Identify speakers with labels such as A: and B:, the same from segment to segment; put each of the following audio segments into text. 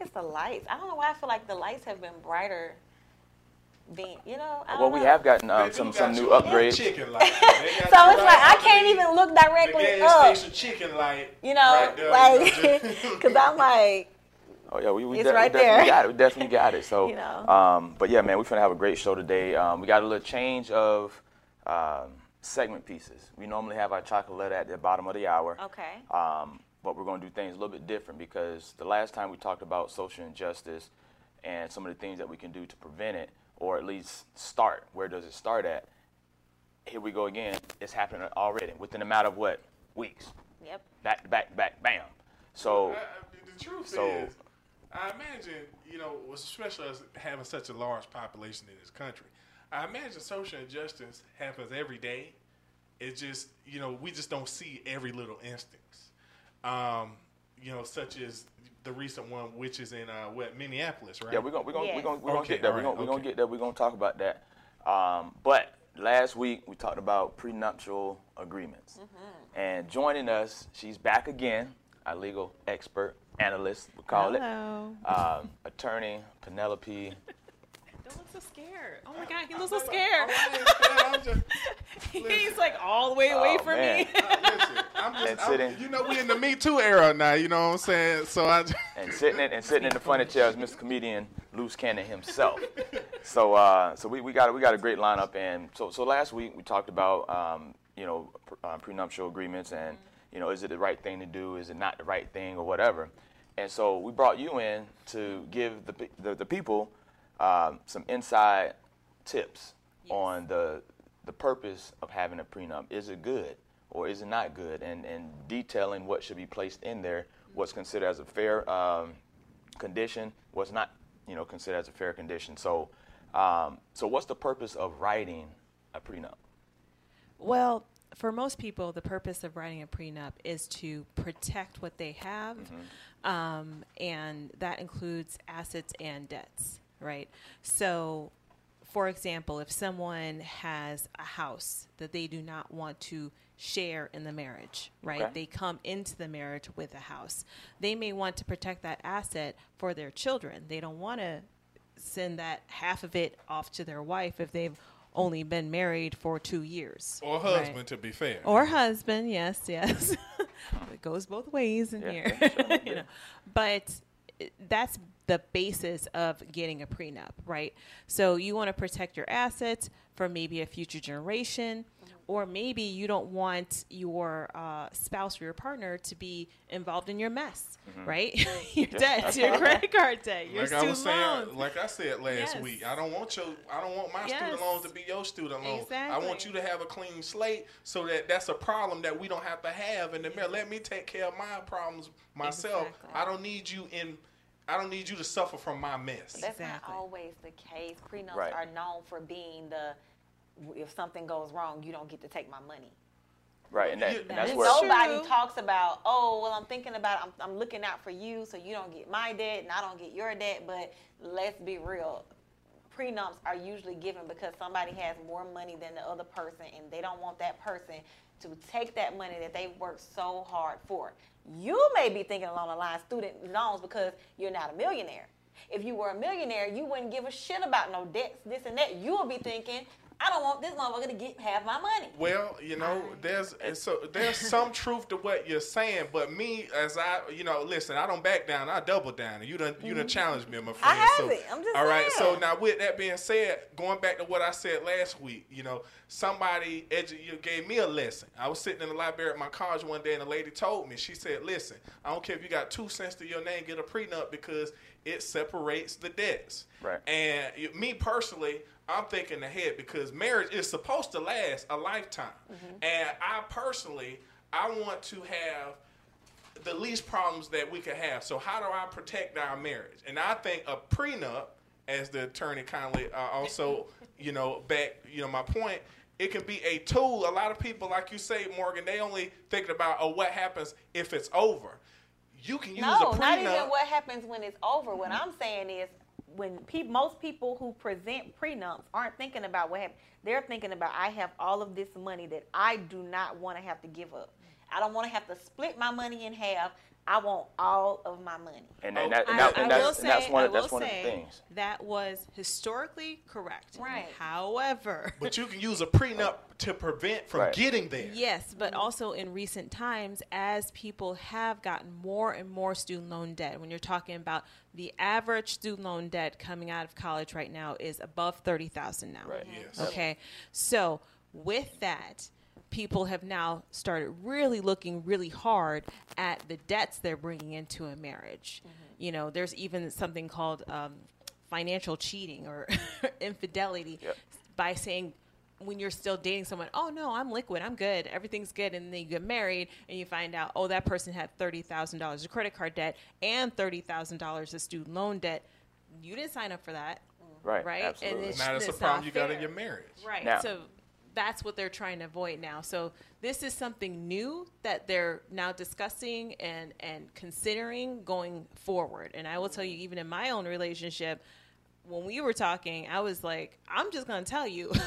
A: think it's the lights. I don't know why I feel like the lights have been brighter. Being, you know. I
B: Well,
A: don't
B: we
A: know.
B: have gotten um, some
C: do
B: some new upgrades.
C: Chicken light. They got
A: So it's like I can't even look
C: the
A: directly
C: gas
A: up.
C: chicken light.
A: You know,
C: right there,
A: like
C: you know,
A: because I'm like,
B: Oh yeah, we, we,
A: It's
B: de- we definitely
A: there.
B: got it. We definitely got it. So,
A: You know.
B: um, but yeah, man, we're gonna have a great show today. Um, we got a little change of um, segment pieces. We normally have our chocolate letter at the bottom of the hour.
A: okay,
B: Um, but we're going to do things a little bit different because the last time we talked about social injustice and some of the things that we can do to prevent it, or at least start. Where does it start at? Here we go again. It's happening already within a matter of what weeks.
A: yep.
B: Back to back back, bam. So
C: Uh, the truth
B: So-
C: is, I imagine, you know, especially us having such a large population in this country, I imagine social injustice happens every day. It's just, you know, we just don't see every little instance. Um, you know, such as the recent one, which is in uh, what Minneapolis, right?
B: Yeah, we're gonna we're gonna
A: Yes.
B: we're gonna, we're gonna get there.
C: all
B: We're gonna, we're gonna get there. We're gonna talk about that. Um, but last week we talked about prenuptial agreements,
A: Mm-hmm.
B: and joining us, she's back again, our legal expert, analyst, we call
D: Hello.
B: it, um, attorney Penelope.
D: Don't look so scared. Oh my God, he looks so scared.
C: I scared, just,
D: He's like all the way away
B: Oh,
D: from
B: man.
D: me.
C: uh, listen, I'm
B: And
C: just,
B: sitting-
C: I'm, you know, we in the Me Too era now. You know what I'm saying? So I. Just,
B: and sitting in, and sitting in the front of the chair is Mr. Comedian Loose Cannon himself. So uh, so we, we got a, we got a great lineup, and so so last week we talked about um, you know pr- uh, prenuptial agreements and you know is it the right thing to do, is it not the right thing or whatever, and so we brought you in to give the the, the people um, some inside tips on the the purpose of having a prenup. Is it good or is it not good? And and detailing what should be placed in there, what's considered as a fair um, condition, what's not you know considered as a fair condition. So um, so what's the purpose of writing a prenup?
D: Well, for most people, the purpose of writing a prenup is to protect what they have, um, and that includes assets and debts, right? So, for example, if someone has a house that they do not want to share in the marriage, right?
B: Okay.
D: They come into the marriage with a house. They may want to protect that asset for their children. They don't want to send that half of it off to their wife if they've only been married for two years.
C: or
D: right?
C: husband, to be fair.
D: Or husband, yes, yes. it goes both ways in
B: Yeah,
D: here.
B: sure,
D: you know. But eh, that's the basis of getting a prenup, right? So you want to protect your assets for maybe a future generation, or maybe you don't want your uh, spouse or your partner to be involved in your mess, right? your debt, your credit card debt, your
C: like I
D: student
C: was saying,
D: loans.
C: like I said last
D: Yes.
C: week, I don't want your, I don't want my
D: Yes.
C: student loans to be your student loans. I want you to have a clean slate, so that that's a problem that we don't have to have in the mirror. Let me take care of my problems myself.
D: Exactly.
C: I don't need you in, I don't need you to suffer from my mess.
A: That's
D: Exactly.
A: not always the case. Prenups
B: Right.
A: are known for being the if something goes wrong, you don't get to take my money.
B: Right, and, that,
C: Yeah,
B: and that's
D: It's
B: where
A: Nobody
D: True.
A: talks about, oh, well, I'm thinking about, I'm, I'm looking out for you, so you don't get my debt and I don't get your debt. But let's be real, prenups are usually given because somebody has more money than the other person, and they don't want that person to take that money that they worked so hard for. You may be thinking along the line student loans because you're not a millionaire. If you were a millionaire, you wouldn't give a shit about no debts, this and that. You would be thinking, I don't want this motherfucker to get have my money.
C: Well, you know, there's and so there's some truth to what you're saying, but me as I, you know, listen, I don't back down. I double down. And you done you done mm-hmm. challenged me, my friend.
A: I have
C: so,
A: it. I'm just
C: all right. So now with that being said, going back to what I said last week, you know, somebody edu- you gave me a lesson. I was sitting in the library at my college one day, and a lady told me, she said, "Listen, I don't care if you got two cents to your name, get a prenup because it separates the debts."
B: Right.
C: And me personally, I'm thinking ahead because marriage is supposed to last a lifetime. And I personally, I want to have the least problems that we could have. So how do I protect our marriage? And I think a prenup, as the attorney kindly uh, also, you know, back, you know, my point. It can be a tool. A lot of people, like you say, Morgan, they only thinking about oh, what happens if it's over. You can use
A: No,
C: a prenup.
A: No, not even what happens when it's over. What I'm saying is, when pe- most people who present prenups aren't thinking about what happened, they're thinking about I have all of this money that I do not want to have to give up. I don't want to have to split my money in half. I want all of my money.
B: And, and, that, and,
D: I,
B: and that's,
D: say,
B: that's one, of, that's one of the things.
D: that was historically correct.
A: Right.
D: However,
C: But you can use a prenup to prevent from
B: Right.
C: getting there.
D: Yes, but also in recent times, as people have gotten more and more student loan debt, when you're talking about the average student loan debt coming out of college right now is above thirty thousand now.
B: Right.
C: Yes.
D: Okay, so with that, people have now started really looking really hard at the debts they're bringing into a marriage. You know, there's even something called um, financial cheating or infidelity
B: Yep.
D: by saying when you're still dating someone, oh no, I'm liquid, I'm good, everything's good, and then you get married and you find out, oh, that person had thirty thousand dollars of credit card debt and thirty thousand dollars of student loan debt. You didn't sign up for that,
B: Right.
D: right?
B: Absolutely.
D: it's-
C: Now that's a problem
D: not
C: you got in
D: fair.
C: your marriage.
D: Right.
B: Now-
D: so that's what they're trying to avoid now. So this is something new that they're now discussing and and considering going forward. And I will tell you, even in my own relationship, when we were talking, I was like, I'm just going to tell you.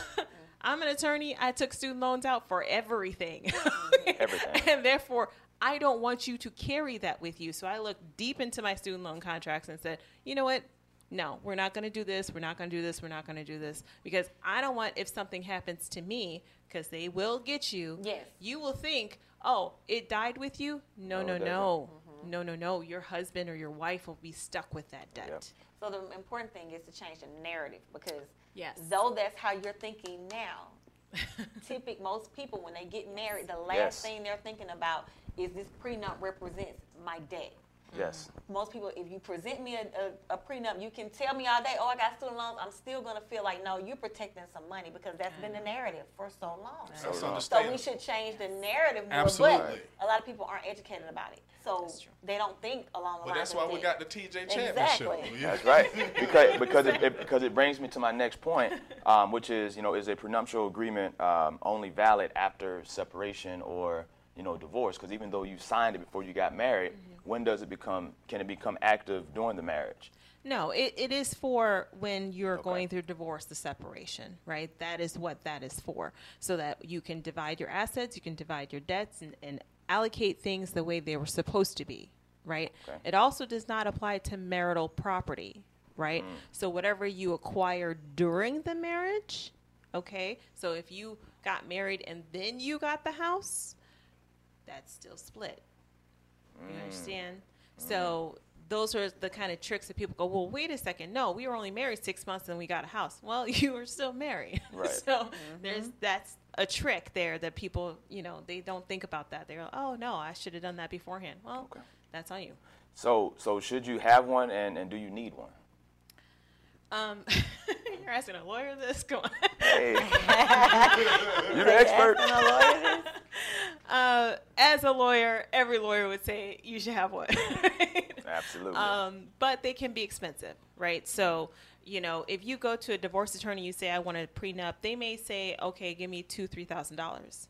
D: I'm an attorney. I took student loans out for everything.
B: Everything.
D: and therefore, I don't want you to carry that with you. So I looked deep into my student loan contracts and said, you know what? No, we're not going to do this. We're not going to do this. We're not going to do this because I don't want if something happens to me because they will get you.
A: Yes.
D: You will think, oh, it died with you. No,
B: No,
D: no,
B: it
D: no, mm-hmm. no, no, no. Your husband or your wife will be stuck with that debt.
B: Yep.
A: So the important thing is to change the narrative because
D: Yes.
A: though that's how you're thinking now, typic most people when they get married, the last
B: Yes.
A: thing they're thinking about is this prenup represents my debt.
B: Yes.
A: Most people, if you present me a, a, a prenup, you can tell me all day, oh, I got student loans. I'm still going to feel like, no, you're protecting some money because that's been the narrative for so long.
C: That's
B: So
A: So we should change the narrative more.
C: Absolutely.
A: But a lot of people aren't educated about it. So they don't think along the
C: But
A: lines But
C: that's why we
A: debt.
C: got the TJ Chapman
A: Exactly.
C: show. Yeah.
B: That's right. Because because it, it because it brings me to my next point, um, which is you know is a prenuptial agreement um, only valid after separation or you know divorce? Because even though you signed it before you got married, when does it become can it become active during the marriage?
D: No, it, it is for when you're
B: Okay.
D: going through divorce, the separation, right? That is what that is for. So that you can divide your assets, you can divide your debts, and, and allocate things the way they were supposed to be, right?
B: Okay.
D: It also does not apply to marital property, right?
B: Mm.
D: So whatever you acquire during the marriage, okay? So if you got married and then you got the house, that's still split. You
B: Mm.
D: understand? So those are the kind of tricks that people go, well, wait a second. No, we were only married six months and we got a house. Well, you were still married.
B: Right.
D: so there's that's a trick there that people, you know, they don't think about that. They go, oh no, I should have done that beforehand. Well,
B: Okay.
D: that's on you.
B: So so should you have one and, and do you need one?
D: Um, you're asking a lawyer this? Go on.
B: Hey, you're the expert.
A: Asking a lawyer this?
D: uh, as a lawyer, every lawyer would say you should have one.
B: Absolutely.
D: Um, but they can be expensive, right? So, you know, if you go to a divorce attorney, you say, I want a prenup, they may say, okay, give me two, three thousand dollars.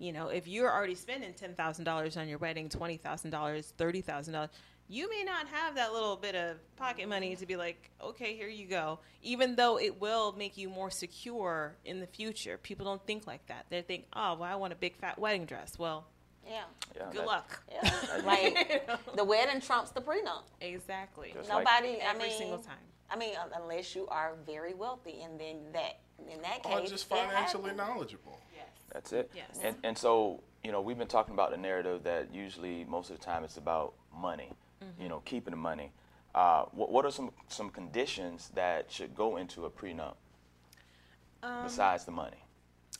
D: You know, if you're already spending ten thousand dollars on your wedding, twenty thousand dollars, thirty thousand dollars, you may not have that little bit of pocket money to be like, okay, here you go. Even though it will make you more secure in the future, people don't think like that. They think, oh, well, I want a big fat wedding dress. Well,
A: Yeah.
B: Yeah,
D: good
B: that-
D: luck.
A: Yeah. like the wedding trumps the prenup.
D: Exactly.
B: Just like-
A: Nobody, I
D: Every
A: mean,
D: single time.
A: I mean, unless you are very wealthy, and then that, in that
C: Or
A: case,
C: just financially knowledgeable.
D: Yes.
B: That's it.
D: Yes.
B: And, and so, you know, we've been talking about the narrative that usually most of the time it's about money, you know, keeping the money. Uh, what, what are some, some conditions that should go into a prenup besides the money?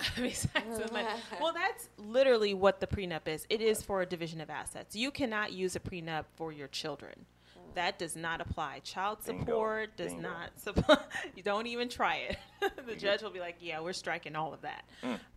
D: Besides the money. Well, that's literally what the prenup is. It is for a division of assets. You cannot use a prenup for your children. That does not apply. Child
B: Bingo.
D: support does
B: Bingo.
D: not supply. you don't even try it. the judge will be like, "Yeah, we're striking all of that."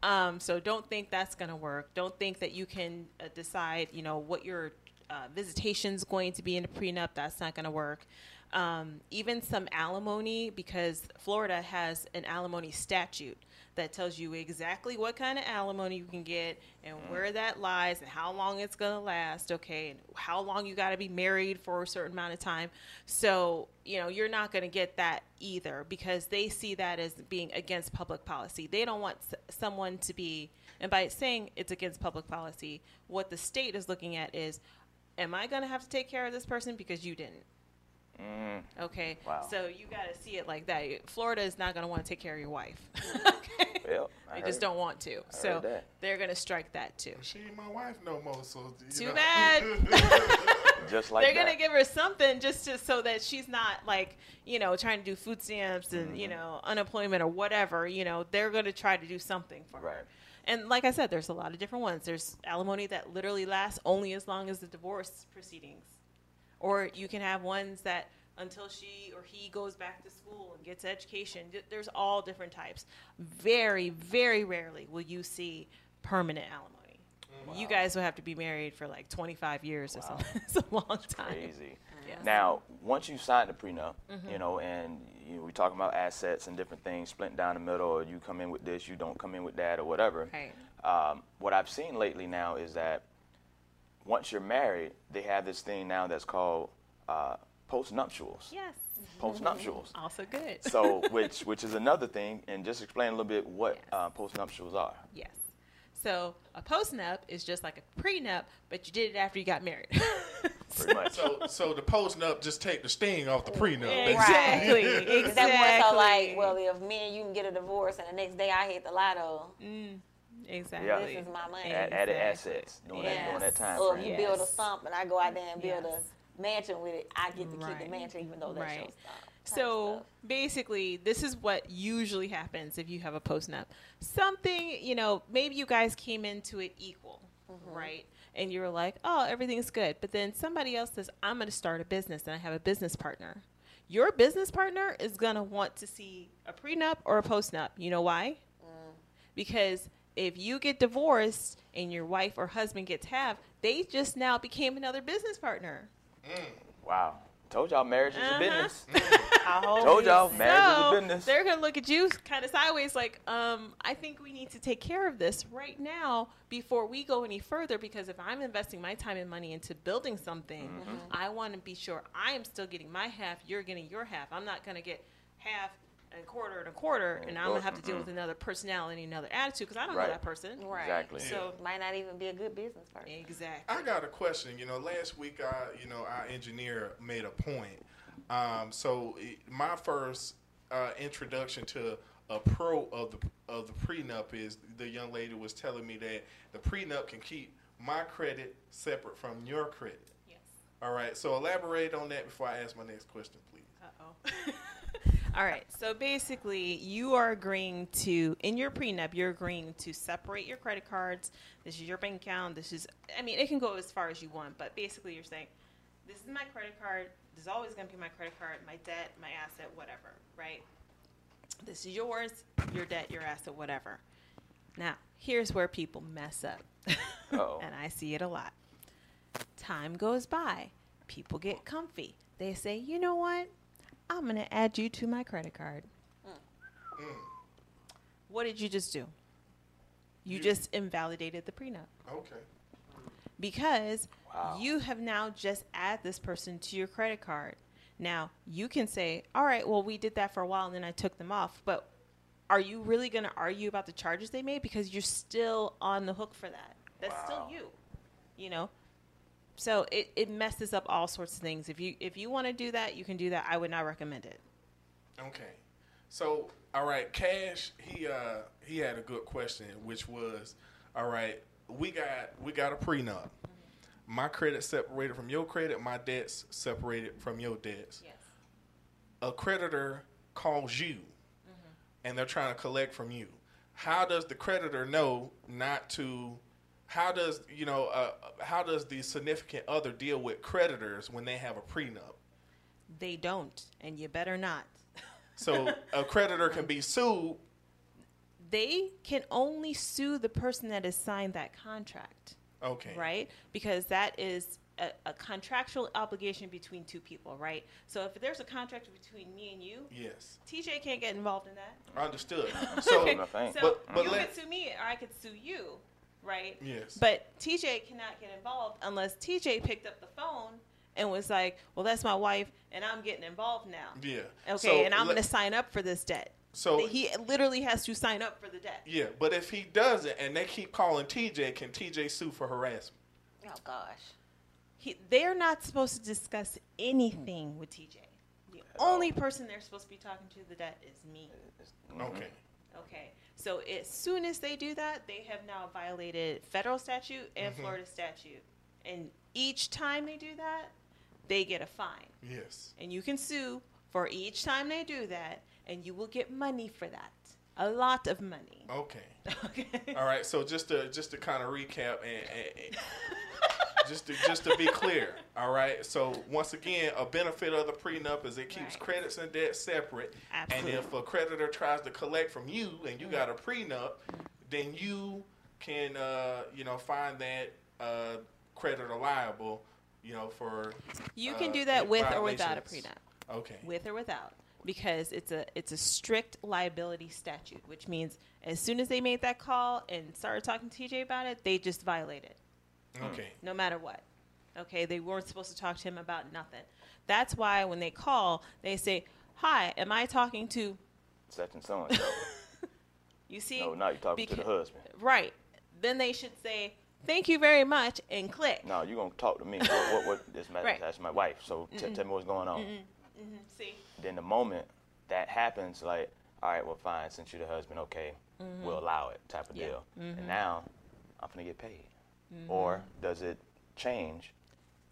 D: Um, so don't think that's going to work. Don't think that you can uh, decide, you know, what your uh, visitation's going to be in a prenup. That's not going to work. Um, even some alimony, because Florida has an alimony statute that tells you exactly what kind of alimony you can get and where that lies and how long it's going to last, okay, and how long you got to be married for a certain amount of time. So, you know, you're not going to get that either because they see that as being against public policy. They don't want s- someone to be, and by saying it's against public policy, what the state is looking at is am I gonna have to take care of this person because you didn't?
B: Mm,
D: Okay.
B: Wow.
D: So you got to see it like that. Florida is not going to want to take care of your wife. okay.
B: well, I
D: They just don't want to. So they're going to strike that too.
C: She ain't my wife no more, so you
D: Too
C: know.
D: bad.
B: Just like
D: they're
B: that.
D: going to give her something just to, so that she's not like, you know, trying to do food stamps and, you
B: Mm-hmm.
D: know, unemployment or whatever. You know, they're going to try to do something for
B: Right.
D: her. And like I said, there's a lot of different ones. There's alimony that literally lasts only as long as the divorce proceedings. Or you can have ones that until she or he goes back to school and gets education. There's all different types. Very, very rarely will you see permanent alimony. Oh, you guys will have to be married for like 25 years or something. it's a long time.
B: Crazy.
D: Yes.
B: Now, once you sign the prenup,
D: Mm-hmm.
B: you know, and you know, we talking about assets and different things, splitting down the middle, or you come in with this, you don't come in with that, or whatever.
D: Right.
B: Um, what I've seen lately now is that once you're married, they have this thing now that's called uh, post-nuptials.
D: Yes.
B: Post-nuptials.
D: Also good.
B: so, which which is another thing, and just explain a little bit what
D: Yes.
B: uh, post-nuptials are.
D: Yes. So a postnup is just like a prenup, but you did it after you got married.
B: Pretty much.
C: So, so the post-nup just take the sting off the prenup. basically.
D: exactly.
A: Is that more so like, well, if me and you can get a divorce and the next day I hit the lotto,
D: exactly.
B: Yeah.
A: this is my money.
B: Add, added
D: Exactly.
B: assets during that during that time
A: or if
B: frame.
A: you build a
D: Yes.
A: stump and I go out there and build
D: Yes.
A: a mansion with it, I get to keep the mansion even though that's your
D: Right.
A: stump. Type
D: So basically, this is what usually happens if you have a postnup. Something, you know, maybe you guys came into it equal, mm-hmm. right? And you were like, oh, everything's good. But then somebody else says, I'm going to start a business and I have a business partner. Your business partner is going to want to see a prenup or a postnup. You know why? Mm. Because if you get divorced and your wife or husband gets half, they just now became another business partner.
B: Mm, wow. Told y'all marriage is
D: Uh-huh.
B: a business. Told y'all marriage is a business.
D: they're gonna look at you kind of sideways, like, um, I think we need to take care of this right now before we go any further. Because if I'm investing my time and money into building something,
B: Mm-hmm.
D: I want to be sure I am still getting my half. You're getting your half. I'm not gonna get half and a quarter and a quarter, and I'm gonna have to deal with another personality, another attitude, because I don't
B: Right.
D: know that person.
A: Right.
B: Exactly.
D: So
A: Might not even be a good business person.
D: exactly.
C: I got a question. You know, last week, I, you know, our engineer made a point. Um, so it- my first uh, introduction to a pro of the of the prenup is the young lady was telling me that the prenup can keep my credit separate from your credit.
D: Yes.
C: All right. So elaborate on that before I ask my next question, please.
D: Uh-oh. All right. So basically, you are agreeing to, in your prenup, you're agreeing to separate your credit cards. This is your bank account. This is, I mean, it can go as far as you want, but basically, you're saying, this is my credit card. This is always going to be my credit card, my debt, my asset, whatever, right? This is yours, your debt, your asset, whatever. Now, here's where people mess up. And I see it a lot. Time goes by, people get comfy. They say, you know what? I'm going to add you to my credit card. Mm. What did you just do? You
C: You-
D: just invalidated the prenup
C: Okay.
D: because
B: Wow.
D: you have now just add this person to your credit card. Now, you can say, all right, well, we did that for a while and then I took them off. But are you really going to argue about the charges they made? Because you're still on the hook for that. That's
B: Wow.
D: still you, you know? So it, it messes up all sorts of things. If you if you want to do that, you can do that. I would not recommend it.
C: Okay. So, all right, Cash, he uh he had a good question which was, all right, we got we got a prenup. My credit separated from your credit, my debts separated from your debts.
D: Yes.
C: A creditor calls you and they're trying to collect from you. How does the creditor know not to how does, you know, uh, how does the significant other deal with creditors when they have a prenup?
D: They don't, and you better not.
C: So, a creditor can be sued
D: They can only sue the person that has signed that contract.
C: Okay.
D: right? Because that is a, a contractual obligation between two people, right? So if there's a contract between me and you,
C: Yes.
D: TJ can't get involved in that.
C: Understood. So,
D: Okay, so
C: But- but
D: you
C: let-
D: could sue me, or I could sue you, right?
C: yes.
D: But TJ cannot get involved unless TJ picked up the phone and was like, "Well, that's my wife, and I'm getting involved now."
C: yeah.
D: Okay,
C: So
D: and I'm
C: let-
D: going to sign up for this debt.
C: So
D: he literally has to sign up for the debt.
C: yeah, but if he doesn't and they keep calling TJ, can TJ sue for harassment?
A: Oh gosh.
D: he, they're not supposed to discuss anything with TJ. The only person they're supposed to be talking to the debt is me.
C: Okay.
D: Okay. So as soon as they do that, they have now violated federal statute and mm-hmm. Florida statute. And each time they do that, they get a fine.
C: Yes.
D: And you can sue for each time they do that, and you will get money for that. A lot of money.
C: Okay.
D: Okay.
C: All right. So just to just to kind of recap and, and, and just to just to be clear. All right. So once again, a benefit of the prenup is it keeps
D: Right.
C: credits and debts separate.
D: Absolutely.
C: And if a creditor tries to collect from you and you got a prenup, then you can uh, you know find that uh, creditor liable. You know for
D: You can
C: uh,
D: do that with or without a prenup.
C: Okay.
D: with or without because it's a it's a strict liability statute which means as soon as they made that call and started talking to TJ about it they just violated
C: Okay.
D: no matter what okay they weren't supposed to talk to him about nothing that's why when they call they say hi am I talking to
B: Such and so and so.
D: you see
B: No, now you're talking to the
D: Beca-
B: husband.
D: right then they should say thank you very much and click
B: No, you're gonna talk to me. What, what, what this matter?
D: Right.
B: That's my wife. So t- tell me what's going on.
D: Mhm, see
B: Then the moment that happens, like, all right, well, fine. Since you're the husband, okay, we'll allow it, type of
D: Mm-hmm. Yeah.
B: deal. And now I'm gonna get paid. Or does it change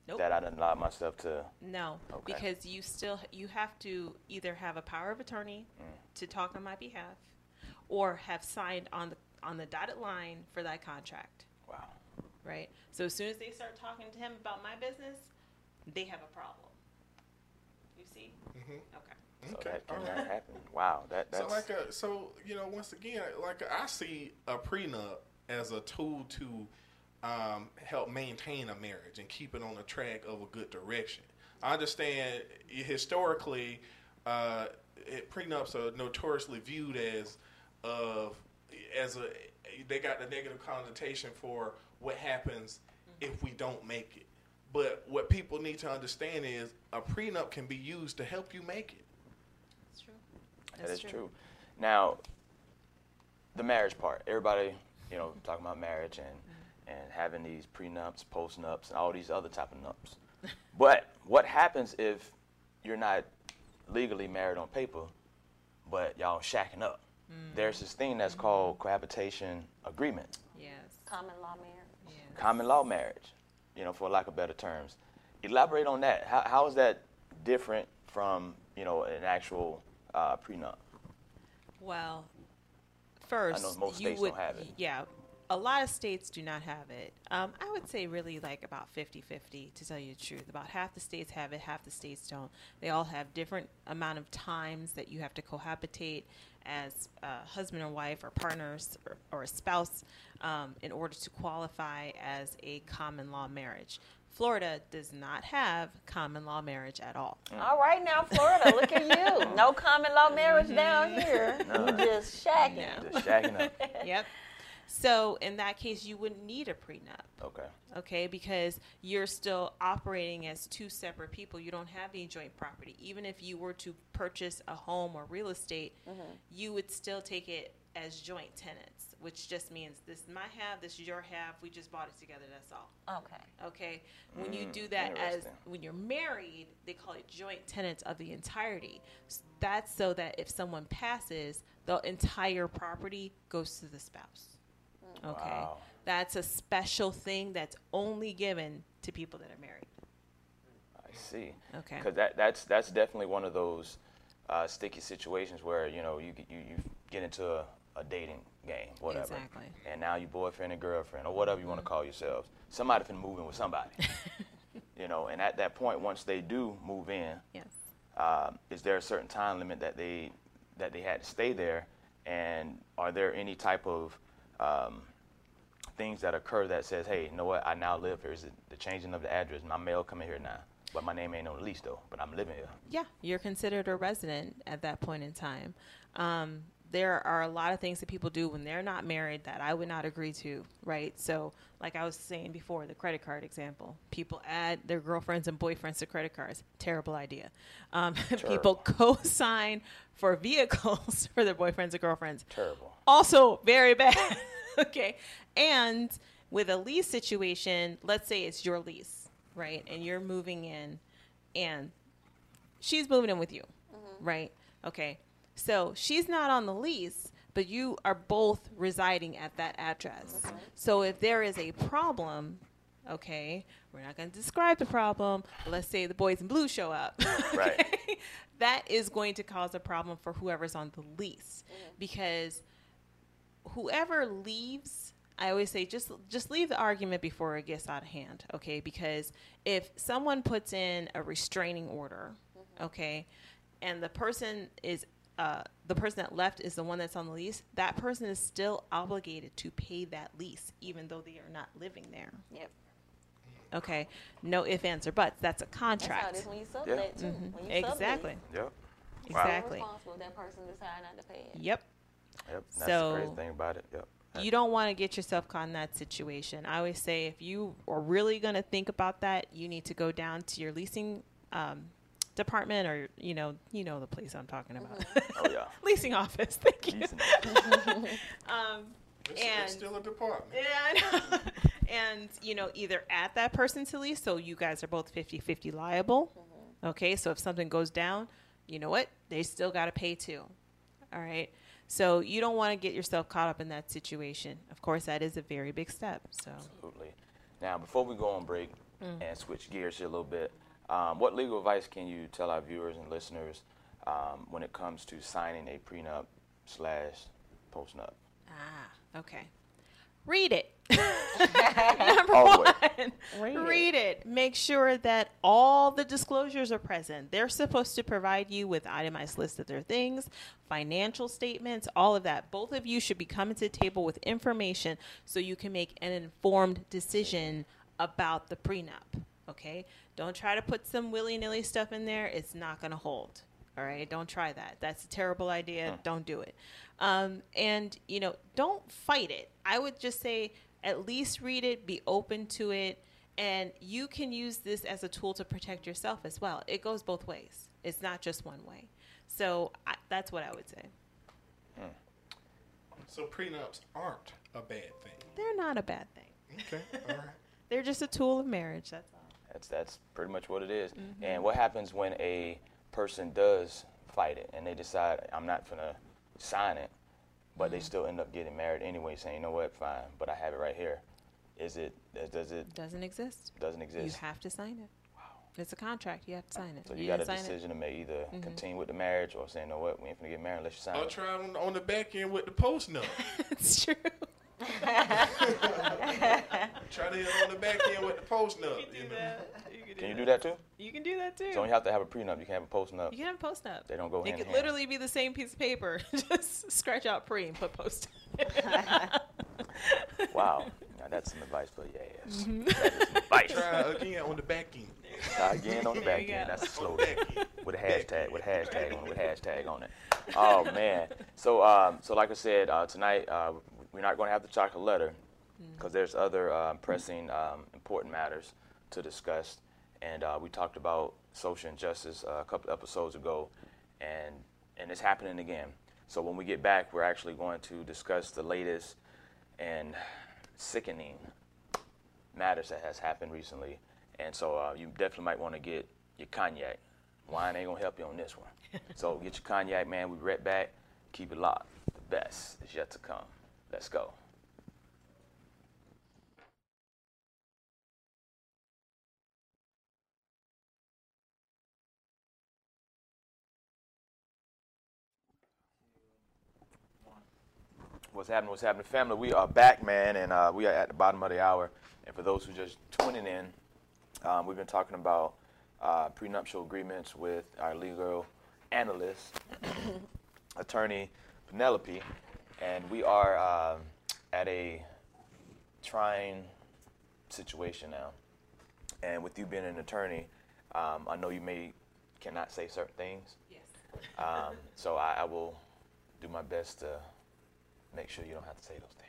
D: Nope.
B: that I didn't allow myself to?
D: No,
B: Okay.
D: because you still you have to either have a power of attorney
B: Mm.
D: to talk on my behalf, or have signed on the on the dotted line for that contract,
B: Wow.
D: right? So as soon as they start talking to him about my business, they have a problem. You see?
C: Mm-hmm.
D: Okay.
B: So
C: Okay.
B: that
C: all
B: can
C: right.
B: happen? Wow. That
C: So like a so you know once again like I see a prenup as a tool to um, help maintain a marriage and keep it on the track of a good direction. I understand historically uh, it, prenups are notoriously viewed as of as a they got the negative connotation for what happens if we don't make it. But what people need to understand is a prenup can be used to help you make it.
D: That's true.
B: That
D: That's
B: is true. Now, the marriage part. Everybody, you know, talking about marriage and and having these prenups, postnups, and all these other type of nups. but what happens if you're not legally married on paper, but y'all shacking up? There's this thing that's called cohabitation agreement,
D: Yes.
A: Common law marriage.
D: yes.
B: common law marriage. You know, for lack of better terms. Elaborate on that. How, how is that different from you know an actual uh, prenup?
D: Well, first,
B: most
D: you
B: states
D: would,
B: don't have it.
D: Yeah, a lot of states do not have it. Um, I would say really like about 50-50 to tell you the truth. About half the states have it, half the states don't. They all have different amount of times that you have to cohabitate as a husband or wife or partners or, or a spouse um, in order to qualify as a common law marriage. Florida does not have common law marriage at all.
A: All right now, Florida, look at you. No common law marriage down here.
B: No.
A: You just shacking.
D: No.
B: Just shacking up.
D: yep. So in that case, you wouldn't need a prenup.
B: Okay.
D: okay because you're still operating as two separate people. You don't have any joint property. Even if you were to purchase a home or real estate you would still take it as joint tenants which just means this is my half this is your half. We just bought it together that's all.
A: Okay.
D: okay? When you
B: Mm,
D: do that as when you're married they call it joint tenants of the entirety. S- that's so that if someone passes the entire property goes to the spouse okay
B: Wow.
D: that's a special thing that's only given to people that are married
B: I see.
D: Okay.
B: Because that that's that's definitely one of those uh, sticky situations where you know you get- you, you get into a, a dating game, whatever.
D: Exactly.
B: And now you boyfriend and girlfriend or whatever you want to call yourselves. Somebody finna move in with somebody. you know, and at that point, once they do move in,
D: yes
B: um, is there a certain time limit that they that they had to stay there, and are there any type of um, things that occur that says, hey, you know what, I now live here. Is it the changing of the address? My mail coming here now, but my name ain't on the lease though. But I'm living here.
D: yeah you're considered a resident at that point in time um, there are a lot of things that people do when they're not married that I would not agree to, right? So, like I was saying before, the credit card example. People add their girlfriends and boyfriends to credit cards. Terrible idea. Um, people co sign for vehicles for their boyfriends and girlfriends.
B: Terrible.
D: also very bad. okay. And with a lease situation, let's say it's your lease. right? And you're moving in, and she's moving in with you, mm-hmm. right? Okay. So she's not on the lease, but you are both residing at that address. So if there is a problem, okay, we're not going to describe the problem. But let's say the boys in blue show up.
B: Right.
D: okay? That is going to cause a problem for whoever's on the lease mm-hmm. because whoever leaves i always say just just leave the argument before it gets out of hand okay because if someone puts in a restraining order okay and the person is uh, the person that left is the one that's on the lease that person is still obligated to pay that lease even though they are not living there
A: Yep.
D: okay no ifs ands or buts that's a contract.
A: That's how it
D: contract
A: when you sublet too. When you sublet,
D: exactly
B: Yep. Wow.
A: you're
D: exactly
A: responsible if that person decide not to pay it.
D: yep
B: Yep. That's the
D: So-
B: crazy thing about it. Yep.
D: you don't want to get yourself caught in that situation. I always say if you are really going to think about that, you need to go down to your leasing um, department or you know you know the place I'm talking about,
B: Oh yeah.
D: leasing office. Thank you. Um,
C: It's,
D: And-
C: it's still a department.
D: yeah, and you know either at that person's lease, so you guys are both 50-50 liable. Okay, so if something goes down, you know what? They still got to pay too. All right. So you don't want to get yourself caught up in that situation. Of course, that is a very big step. So
B: Absolutely. Now, before we go on break
D: Mm.
B: and switch gears here a little bit, um, what legal advice can you tell our viewers and listeners um, when it comes to signing a prenup slash postnup?
D: ah, okay. Read it. Number
B: All
D: one,
A: Read it.
D: read it. Make sure that all the disclosures are present. They're supposed to provide you with itemized list of their things, financial statements, all of that. Both of you should be coming to the table with information so you can make an informed decision about the prenup. Okay? Don't try to put some willy nilly stuff in there. It's not going to hold. All right? Don't try that. That's a terrible idea. Don't do it. Um, and, you know, don't fight it. I would just say at least read it, be open to it, and you can use this as a tool to protect yourself as well. It goes both ways, it's not just one way. So I, that's what I would say.
C: So prenups aren't a bad thing.
D: They're not a bad thing.
C: Okay. All right.
D: They're just a tool of marriage. That's all.
B: That's that's pretty much what it is.
D: Mm-hmm.
B: And what happens when a person does fight it and they decide I'm not gonna sign it, but they still end up getting married anyway, saying you know what, fine, but I have it right here. Is it does it
D: Doesn't exist.
B: doesn't exist.
D: You have to sign it. Wow. It's a contract. You have to sign it.
B: So you, got a
D: didn't it.
B: decision to make, either
D: Mm-hmm.
B: continue with the marriage or saying, you know what, we ain't gonna get married unless you sign
C: I'll
B: it.
C: try on, on the back end with the post note.
D: it's true.
C: Try to hit on the back end with the post note. You know.
B: Can you do that too?
D: You can do that too.
B: So you don't have to have a prenup. You can have a post nup.
D: You can have a post up.
B: They don't go
D: It
B: hand
D: could
B: in hand.
D: literally be the same piece of paper. Just scratch out pre and put post.
B: Wow. Now that's some advice for your ass.
D: Mm-hmm.
B: That is some advice.
C: Try again on the back end.
B: Try again on the back end. That's a
C: On
B: slogan.
C: the back end.
B: with a hashtag, with a hashtag on it, with a hashtag on it. Oh man. So um, so like I said, uh, tonight uh, we're not going to have the chocolate letter because there's other uh, pressing, um, important matters to discuss, and uh, we talked about social injustice uh, a couple episodes ago, and and it's happening again. So when we get back, we're actually going to discuss the latest and sickening matters that has happened recently. And so uh, you definitely might want to get your cognac. Wine ain't gonna help you on this one. so get your cognac, man. We right back. Keep it locked. The best is yet to come. Let's go. What's happening? What's happening, family? We are back, man, and uh, we are at the bottom of the hour. And for those who just tuning in, um, we've been talking about uh, prenuptial agreements with our legal analyst, attorney Penelope, and we are um, at a trying situation now. And with you being an attorney, um, I know you may cannot say certain things.
D: yes.
B: Um, so I, I will do my best to make sure you don't have to say those things.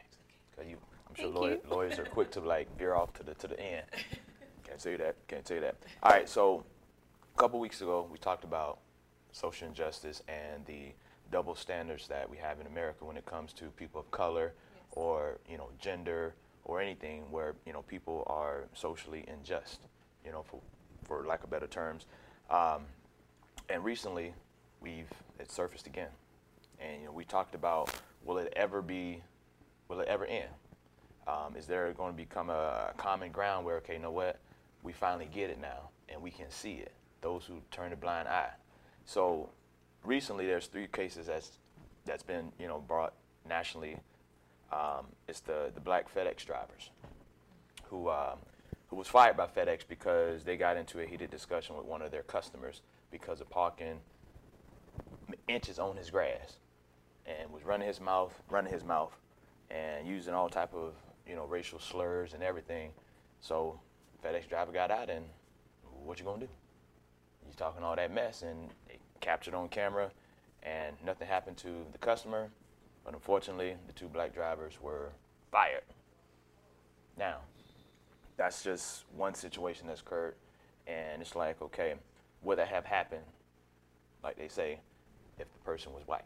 B: 'Cause you, I'm sure lawyer,
D: you.
B: lawyers are quick to like veer off to the to the end. Can't tell you that. Can't tell you that. All right. So a couple weeks ago, we talked about social injustice and the double standards that we have in America when it comes to people of color or you know gender or anything where you know people are socially unjust. you know, for for lack of better terms. Um, and recently, we've it surfaced again, and you know, we talked about will it ever be, will it ever end? Um, is there going to become a common ground where okay, you know what, we finally get it now, and we can see it. Those who turn a blind eye. So recently, there's three cases that's that's been you know brought nationally. Um, it's the the black FedEx drivers who um, who was fired by FedEx because they got into a heated discussion with one of their customers because of parking inches on his grass and was running his mouth, running his mouth, and using all type of you know racial slurs and everything. So FedEx driver got out and what you gonna do? He's talking all that mess and they captured on camera, and nothing happened to the customer, but unfortunately the two black drivers were fired. Now, that's just one situation that's occurred, and it's like, okay, would that have happened, like they say, if the person was white?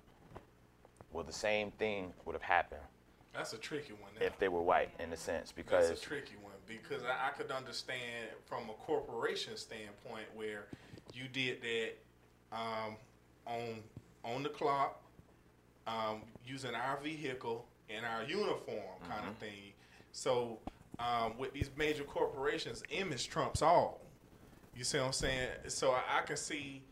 B: Well, the same thing would have happened
C: That's a tricky one. Now.
B: if they were white, in a sense, because
C: That's a tricky one because I, I could understand from a corporation standpoint where you did that um, on on the clock, um, using our vehicle and our uniform kind of thing. So um, with these major corporations, image trumps all. You see what I'm saying? So I, I can see,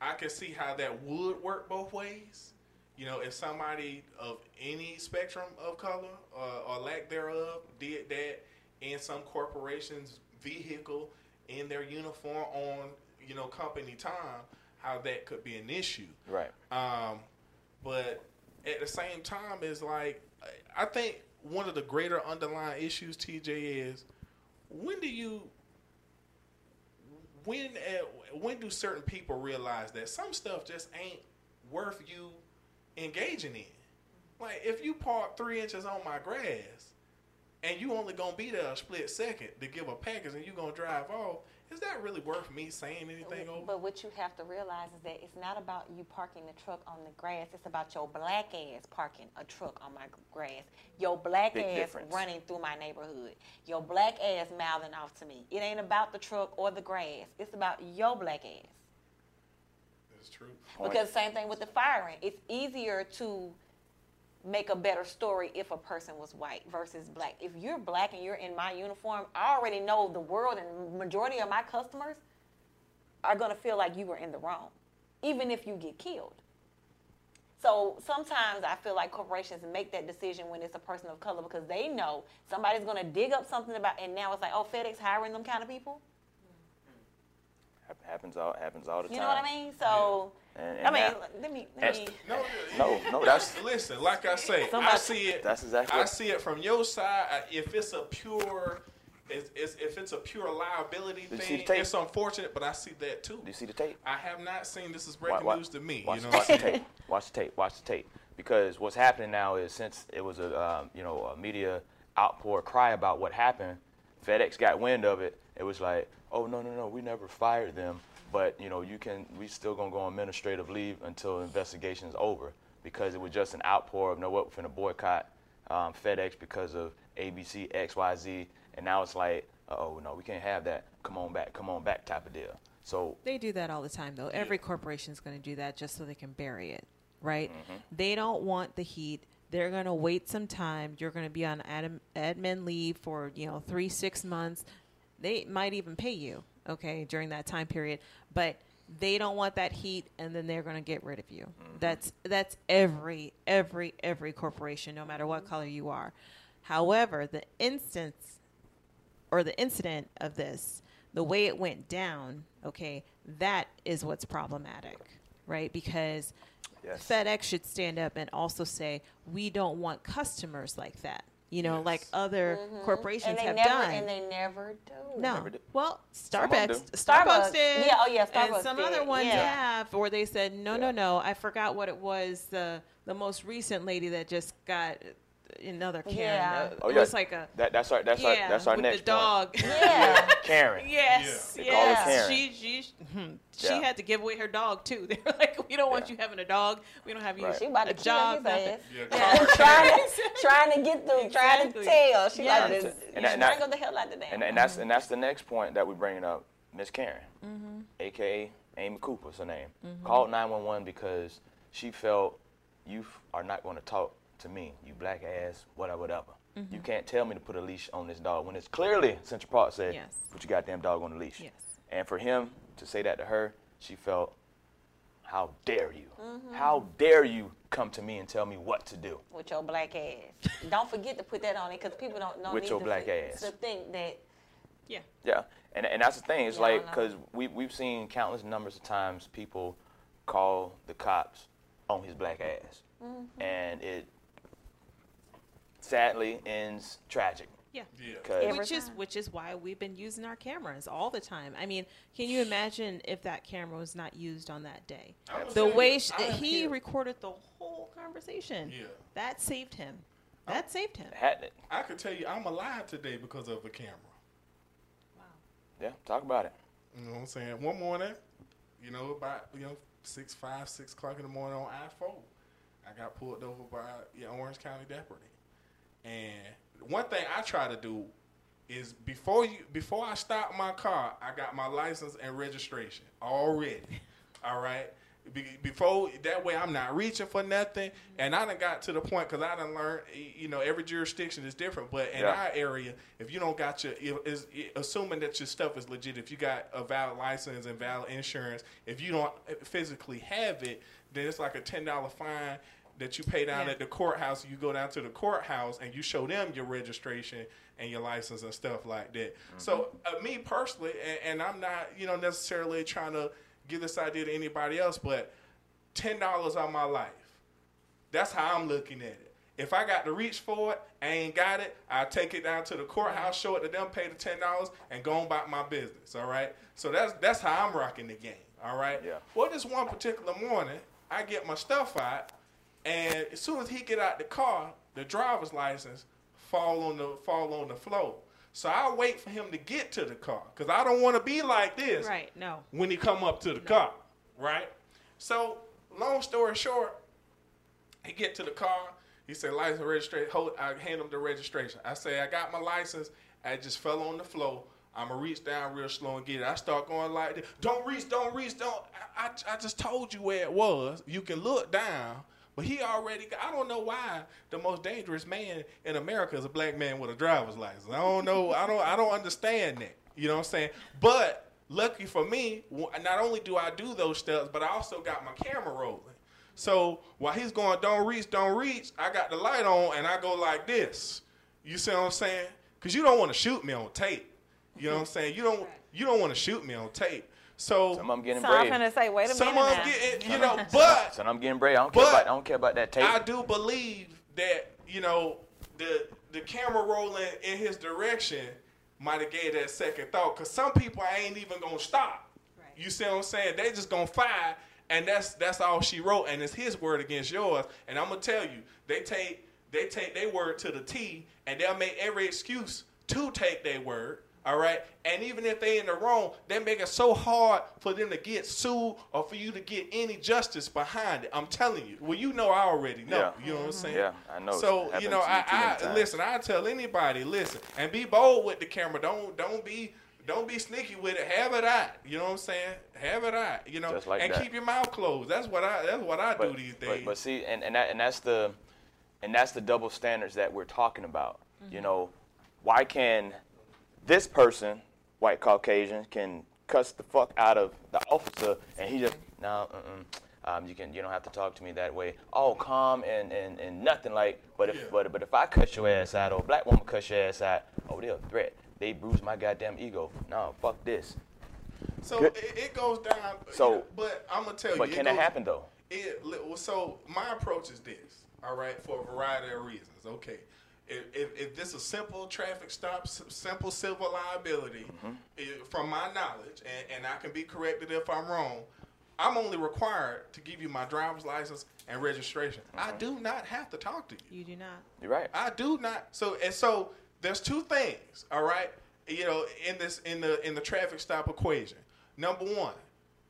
C: I can see how that would work both ways. You know, if somebody of any spectrum of color uh, or lack thereof did that in some corporation's vehicle in their uniform on, you know, company time, how that could be an issue.
B: right.
C: Um, but at the same time, it's like I think one of the greater underlying issues, TJ, is when do you when uh, when do certain people realize that some stuff just ain't worth you engaging in? Like if you park three inches on my grass and you only gonna be there a split second to give a package and you gonna drive off, is that really worth me saying anything over?
A: But what you have to realize is that it's not about you parking the truck on the grass. It's about your black ass parking a truck on my grass. Your black
B: Big
A: ass
B: difference.
A: running through my neighborhood. Your black ass mouthing off to me. It ain't about the truck or the grass. It's about your black ass.
C: That's true.
A: Because same thing with the firing. It's easier to make a better story if a person was white versus black. If you're black and you're in my uniform, I already know the world and majority of my customers are gonna feel like you were in the wrong, even if you get killed. So sometimes I feel like corporations make that decision when it's a person of color because they know somebody's gonna dig up something about, and now it's like, oh, FedEx hiring them kind of people.
B: Hap- happens all happens all the
A: You
B: time.
A: You know what I mean? So
B: And-
A: I mean,
B: that-
A: let me let
B: that's-
A: me.
C: No,
B: No, no, that's
C: listen. Like I say, I see it.
B: That's exactly
C: I see it from your side. If it's a pure, it's, it's, if it's a pure liability
B: Did you see
C: thing,
B: the tape?
C: it's unfortunate. But I see that too.
B: Do you see the tape?
C: I have not seen. This is
B: Wa-
C: breaking
B: wa-
C: news to me.
B: Watch,
C: you know,
B: watch the tape. Watch the tape. Watch the tape. Because what's happening now is since it was a um, you know a media outpour cry about what happened, FedEx got wind of it. It was like, oh no no no, we never fired them, but you know you can we still gonna go on administrative leave until investigation's over because it was just an outpour of no what we're finna boycott um, FedEx because of ABC X Y Z, and now it's like, oh no, we can't have that. Come on back, come on back type of deal. So
D: They do that all the time, though. Every corporation is going to do that just so they can bury it, right?
B: Mm-hmm.
D: They don't want the heat. They're going to wait some time. You're going to be on admin, admin leave for you know three, six months. They might even pay you, okay, during that time period. But they don't want that heat, and then they're going to get rid of you. Mm-hmm. That's that's every every every corporation, no matter what color you are. However, the instance or the incident of this, the way it went down, okay, that is what's problematic, right? Because
B: Yes.
D: FedEx should stand up and also say, we don't want customers like that, you know,
C: Yes.
D: like other mm-hmm. corporations
A: and they
D: have
A: never
D: done.
A: and they never do.
D: no,
B: Never did.
D: well,
B: Some of 'em
D: Starbucks,
B: do.
D: Starbucks
A: Starbucks.
D: did,
A: Yeah, oh, yeah, Starbucks
D: and
A: Starbucks
D: some other ones
A: yeah.
D: have, or they said, no, no, no, I forgot what it was. The the most recent lady that just got another Karen.
A: Yeah.
D: Uh,
B: Oh
D: it
B: yeah,
D: was like a
B: that, that's our that's
D: yeah
B: our that's our
D: with
B: next
D: the dog.
B: point.
A: Yeah.
B: Karen.
D: yes,
C: Yeah.
B: They call her
D: yes.
B: Karen.
D: She she hmm, she
B: Yeah.
D: had to give away her dog too. They were like, we don't want
B: Yeah.
D: you having a dog. We don't have you
B: Right.
A: She about to
D: a
A: kill
D: job.
A: his ass.
C: Yeah,
A: Yeah, trying to trying to get through, trying to tell. She
D: Yes.
A: like
B: And
A: to
B: that-
A: you
B: and that-
A: strangle the hell out the damn.
B: And, and that's and that's the next point that we're bringing up. Miss Karen, aka Amy Cooper's her name, called 911 because she felt you are not going to talk to me, you black ass, whatever, whatever. You can't tell me to put a leash on this dog when it's clearly Central Park said,
D: Yes.
B: put your goddamn dog on the leash.
D: Yes.
B: And for him to say that to her, she felt, how dare you? How dare you come to me and tell me what to do?
A: with your black ass. don't forget to put that on it because people don't know.
B: With
A: need
B: your
A: to
B: black
A: think-
B: ass.
A: To think that
D: Yeah.
B: Yeah, and and that's the thing. It's
A: Yeah,
B: like because we we've seen countless numbers of times people call the cops on his black ass,
A: Mm-hmm.
B: and it sadly ends tragic.
D: Yeah.
C: Yeah.
B: 'Cause-
A: Every
D: Which is which is why we've been using our cameras all the time. I mean, can you imagine if that camera was not used on that day? The way sh- he
C: can-
D: recorded the whole conversation.
C: Yeah.
D: That saved him. That saved him.
B: had it.
C: I could tell you I'm alive today because of a camera.
D: Wow.
B: Yeah, talk about it.
C: You know what I'm saying? One morning, you know, about you know six, five, six o'clock in the morning on I four, I got pulled over by your Orange County deputy. And one thing I try to do is before you before I stop my car, I got my license and registration already. All right. Be, before that way, I'm not reaching for nothing, and I done got to the point because I done learned. You know, every jurisdiction is different, but in
B: Yeah.
C: our area, if you don't got your, if- is assuming that your stuff is legit, if you got a valid license and valid insurance, if you don't physically have it, then it's like a ten dollar fine that you pay down
D: Yeah.
C: at the courthouse. You go down to the courthouse and you show them your registration and your license and stuff like that. So, uh, me personally, and, and I'm not, you know, necessarily trying to give this idea to anybody else, but ten dollars on my life. That's how I'm looking at it. If I got to reach for it, I ain't got it. I take it down to the courthouse, show it to them, pay the ten dollars, and go on about my business. All right. So that's that's how I'm rocking the game. All right.
B: Yeah.
C: Well, this one particular morning, I get my stuff out, and as soon as he get out the car, the driver's license fall on the fall on the floor. So I wait for him to get to the car because I don't want to be like this
D: Right. No.
C: when he come up to the car, right? So, long story short, he get to the car. He said, license registration. Hold, I hand him the registration. I say, I got my license. I just fell on the floor. I'ma reach down real slow and get it. I start going like this. Don't reach, don't reach, don't. I, I, I just told you where it was. You can look down. But he already, I don't know why the most dangerous man in America is a black man with a driver's license. I don't know. I don't, I don't understand that. You know what I'm saying? But lucky for me, not only do I do those steps, but I also got my camera rolling. So while he's going, don't reach, don't reach, I got the light on and I go like this. You see what I'm saying? Because you don't want to shoot me on tape. You know what I'm saying? You don't, you don't want to shoot me on tape. So
B: Some of them getting
A: So I'm gonna say, wait a
C: some
A: minute
C: of
A: now.
C: them get, you know, but
B: Son, I'm getting brave. I don't care about. I don't care about that tape.
C: I do believe that you know the the camera rolling in his direction might have gave that second thought because some people ain't even gonna stop.
D: Right.
C: You see what I'm saying? They just gonna fire, and that's that's all she wrote, and it's his word against yours. And I'm gonna tell you, they take they take their word to the T, and they'll make every excuse to take their word. All right, and even if they in the wrong, they make it so hard for them to get sued or for you to get any justice behind it. I'm telling you. Well, you know, I already know.
B: Yeah.
C: You know what I'm saying?
B: Yeah, I know.
C: So you know,
B: to me too many
C: I, I listen. I tell anybody, listen, and be bold with the camera. Don't don't be don't be sneaky with it. Have it out. You know what I'm saying? Have it out. You know,
B: Just like
C: and
B: that.
C: keep your mouth closed. That's what I that's what I
B: but,
C: do these
B: but-
C: days.
B: But, see, and, and that and that's the and that's the double standards that we're talking about.
C: Mm-hmm.
B: You know, why can this person, white Caucasian, can cuss the fuck out of the officer and he just no, uh-uh. Um, you can you don't have to talk to me that way. All calm and, and, and nothing like. But if
C: Yeah.
B: but but if I cuss your ass out or a black woman cuss your ass out, oh they're a threat. They bruise my goddamn ego. No, fuck this.
C: so
B: good.
C: it, it goes down.
B: So-
C: you know, but I'm gonna tell
B: But
C: you, But
B: can
C: it
B: it happen though?
C: It, well, so my approach is this, all right, for a variety of reasons. Okay, if, if, if this is a simple traffic stop, simple civil liability,
B: Mm-hmm.
C: eh, from my knowledge, and, and I can be corrected if I'm wrong, I'm only required to give you my driver's license and registration. I
B: Mm-hmm.
C: do not have to talk to you.
D: You do not.
B: You're right.
C: I do not. So and so there's two things, all right? You know, in this in the in the traffic stop equation. Number one,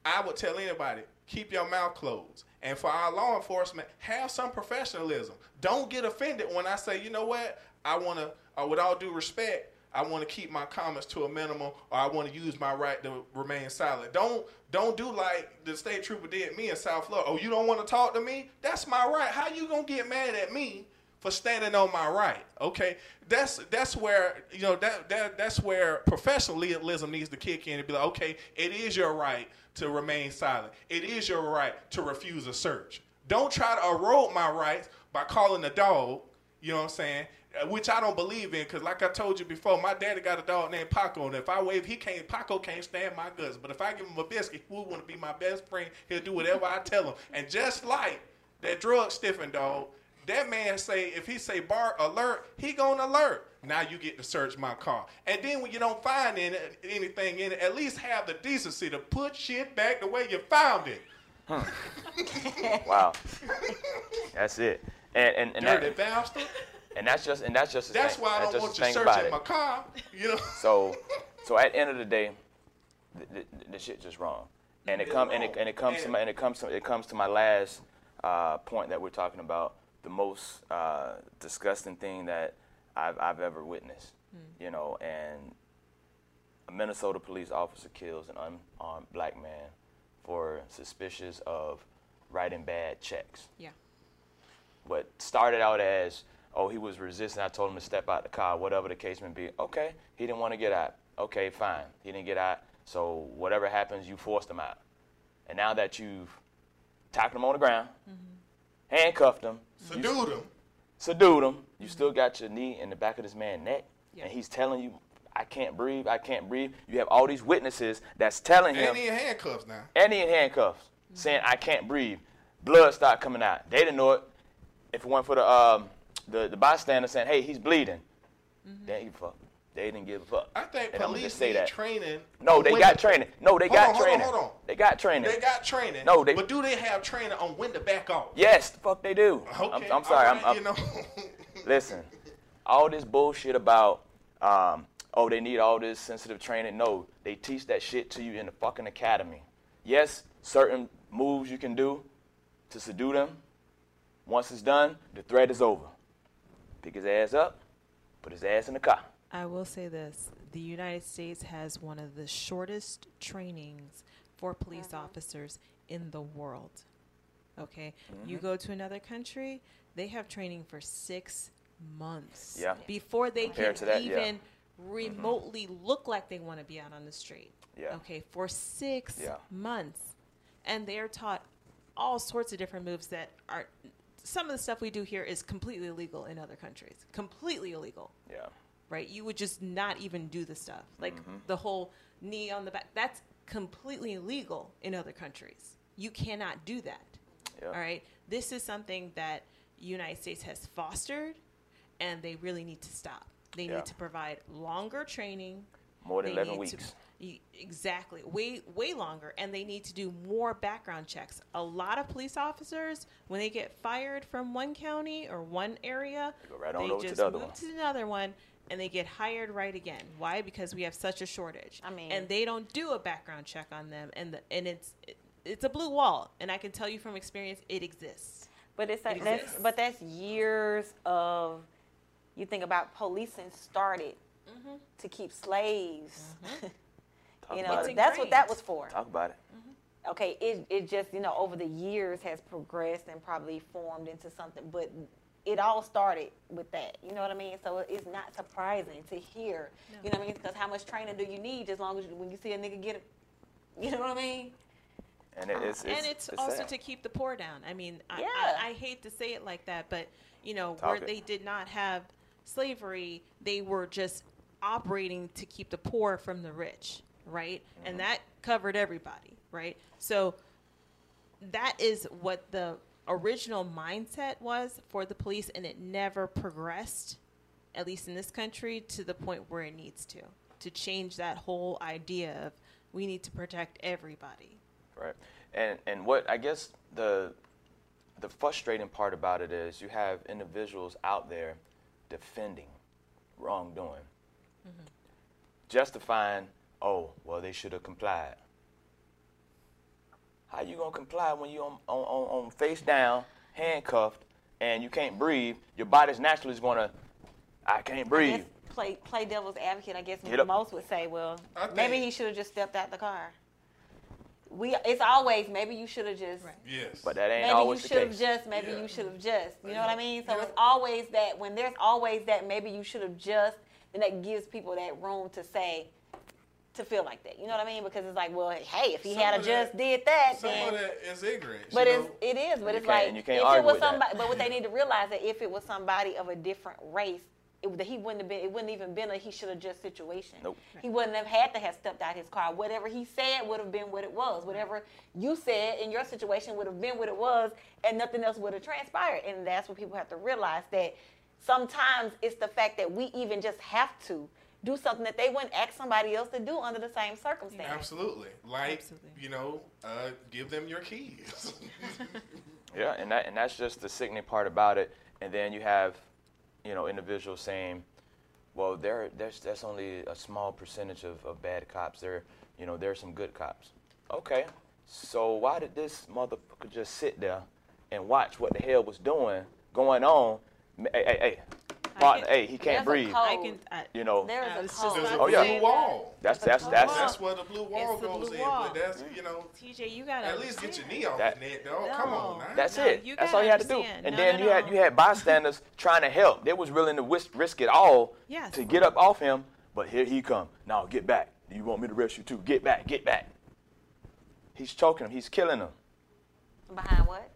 C: I would tell anybody, keep your mouth closed. And for our law enforcement, have some professionalism. Don't get offended when I say, you know what, I want to, uh, with all due respect, I want to keep my comments to a minimum, or I want to use my right to remain silent. Don't don't do like the state trooper did me in South Florida. Oh, you don't want to talk to me? That's my right. How you gonna get mad at me for standing on my right? Okay, that's that's where you know that that that's where professionalism needs to kick in and be like, okay, it is your right to remain silent. It is your right to refuse a search. Don't try to erode my rights by calling a dog. You know what I'm saying? Uh, Which I don't believe in, because like I told you before, my daddy got a dog named Paco, and if I wave, he can't. Paco can't stand my guts. But if I give him a biscuit, he would want to be my best friend. He'll do whatever I tell him. And just like that drug stiffing dog, that man say if he say bar alert, he gonna alert. Now you get to search my car, and then when you don't find any, anything in it, at least have the decency to put shit back the way you found it.
B: Wow. that's it. And and and,
C: Dirty
B: that,
C: bastard.
B: and that's just and that's just
C: That's
B: thing.
C: why I
B: that's
C: don't
B: just
C: want
B: the
C: you searching my car. You know.
B: So, so at the end of the day, the, the, the shit just wrong, and it
C: It's
B: come and it, and it comes to my and it comes to it comes to my last uh, point that we're talking about the most uh, disgusting thing that I've I've ever witnessed, hmm. you know, and a Minnesota police officer kills an unarmed black man for suspicious of writing bad checks
D: Yeah.
B: what started out as, oh, he was resisting. I told him to step out the car, whatever the case may be. Okay, he didn't want to get out. Okay, fine. He didn't get out. So whatever happens, you forced him out. And now that you've tackled him on the ground, mm-hmm. handcuffed him, you
C: Subdued him.
B: Subdued him, you still got your knee in the back of this man's neck,
D: Yeah.
B: and he's telling you, I can't breathe, I can't breathe. You have all these witnesses that's telling him,
C: And he in handcuffs now.
B: and he in handcuffs, saying I can't breathe. Blood start coming out. They didn't know it. If it weren't for the um, the, the bystander saying, "Hey, he's bleeding," they didn't give a fuck. They didn't give a fuck.
C: I think
B: And
C: police
B: say
C: need
B: that.
C: training.
B: No, they got training. No, they got
C: on, hold on,
B: training.
C: hold on.
B: They got training.
C: They got training.
B: No, they-
C: But do they have training on when to back off?
B: yes, the fuck they do.
C: Okay.
B: I'm, I'm sorry.
C: all
B: I'm, I'm,
C: you know.
B: listen, all this bullshit about, um, oh, they need all this sensitive training. No, they teach that shit to you in the fucking academy. Yes, certain moves you can do to subdue them. Once it's done, the threat is over. Pick his ass up, put his ass in the car.
D: I will say this the United States has one of the shortest trainings for police officers in the world. Okay? You
B: Mm-hmm.
D: go to another country, they have training for six months
B: Yeah.
D: before they
B: Compared
D: can
B: that, yeah. Mm-hmm.
D: even remotely look like they want to be out on the street.
B: Yeah.
D: Okay, for six months. And they're taught all sorts of different moves that are some of the stuff we do here is completely illegal in other countries. Completely illegal
B: Yeah.
D: Right? You would just not even do the stuff. Like
B: Mm-hmm.
D: the whole knee on the back. That's completely illegal in other countries. You cannot do that.
B: Yeah.
D: All right? This is something that United States has fostered and they really need to stop. They
B: Yeah.
D: need to provide longer training.
B: More than
D: They
B: 11
D: need to-
B: weeks.
D: exactly. Way way longer and they need to do more background checks. A lot of police officers when they get fired from one county or one area,
B: They go right
D: they just move
B: one.
D: to another one and they get hired right again. Why? Because we have such a shortage.
A: I mean-
D: and they don't do a background check on them and the, and it's it, it's a blue wall and I can tell you from experience it exists.
A: But it's like
D: It
A: that's
D: exists.
A: but that's years of you think about policing started mm-hmm. to keep slaves. Mm-hmm.
B: Talk
A: you know,
D: It's
B: it.
A: that's what that was for.
B: Talk about it. Mm-hmm.
A: Okay, it it just you know over the years has progressed and probably formed into something, but it all started with that. You know what I mean? So it's not surprising to hear. You know what I mean? Because how much training do you need? As long as you, when you see a nigga get it, you know what I mean?
B: And it's, it's,
D: and it's, also
B: sad.
D: to keep the poor down. I mean, I,
A: Yeah.
D: I, I hate to say it like that, but you know,
B: Talk
D: where
B: it.
D: they did not have slavery, they were just operating to keep the poor from the rich, right?
B: Mm-hmm.
D: And that covered everybody, right? So that is what the original mindset was for the police, and it never progressed, at least in this country, to the point where it needs to, to change that whole idea of we need to protect everybody.
B: Right. And and what I guess the the frustrating part about it is you have individuals out there defending wrongdoing, mm-hmm. justifying, oh, well, they should have complied. How you gonna comply when you on, on, on, on face down, handcuffed, and you can't breathe? Your body's naturally is gonna, I can't
A: I
B: breathe.
A: guess play play devil's advocate. I guess
B: Get up.
A: most would say, well,
C: think-
A: maybe he should have just stepped out the car. We it's always maybe you should have just
D: Right.
C: Yes.
B: But that ain't
A: maybe you
B: always the
A: should have just maybe
C: Yeah.
A: you should have just you know what I mean. So
C: Yeah.
A: it's always that when there's always that maybe you should have just then that gives people that room to say to feel like that. You know what I mean? Because it's like, well, hey, if he
C: Some
A: had
C: of
A: just
C: that-
A: did that,
C: Some
A: then
C: of that is ignorance.
A: but it's,
C: know?
A: it is, but
B: You
A: it's like
B: and you can't
A: if
B: argue
A: it was
B: with that.
A: somebody, but what they need to realize that if it was somebody of a different race, it, that he wouldn't have been. It wouldn't even been a he should have just situation.
B: Nope.
A: He wouldn't have had to have stepped out his car. Whatever he said would have been what it was. Whatever you said in your situation would have been what it was, and nothing else would have transpired. And that's what people have to realize that sometimes it's the fact that we even just have to do something that they wouldn't ask somebody else to do under the same circumstance.
C: Absolutely. Like,
D: Absolutely.
C: you know, uh, give them your keys.
B: Yeah, and that and that's just the sickening part about it. And then you have, you know, individuals saying, well, there there's that's only a small percentage of, of bad cops. There, you know, there's some good cops. Okay, so why did this motherfucker just sit there and watch what the hell was doing going on? Hey, hey, hey, partner,
D: can-
B: hey, he can't breathe.
A: code.
D: Can. I,
B: You know,
A: There
D: I
A: is a
D: uh,
A: just.
C: There's a
D: about
B: Oh, yeah.
D: say that.
C: wall.
B: that's that's that's
C: That's where the blue wall
D: It's
C: goes
D: blue
C: in.
D: wall.
C: But that's, you know,
D: TJ, you gotta
C: at least get your knee off
B: That-
C: the net, dog. Come on man.
B: That's
D: No,
B: it. That's
D: That's
B: all you had to do. And
D: No,
B: then
D: no,
B: you had you had bystanders trying to help. They was willing to risk, risk it all
D: Yes.
B: to get up off him. But here he come. Now get back. Do you want me to arrest you too? Get back. Get back. He's choking him. He's killing him.
A: Behind what?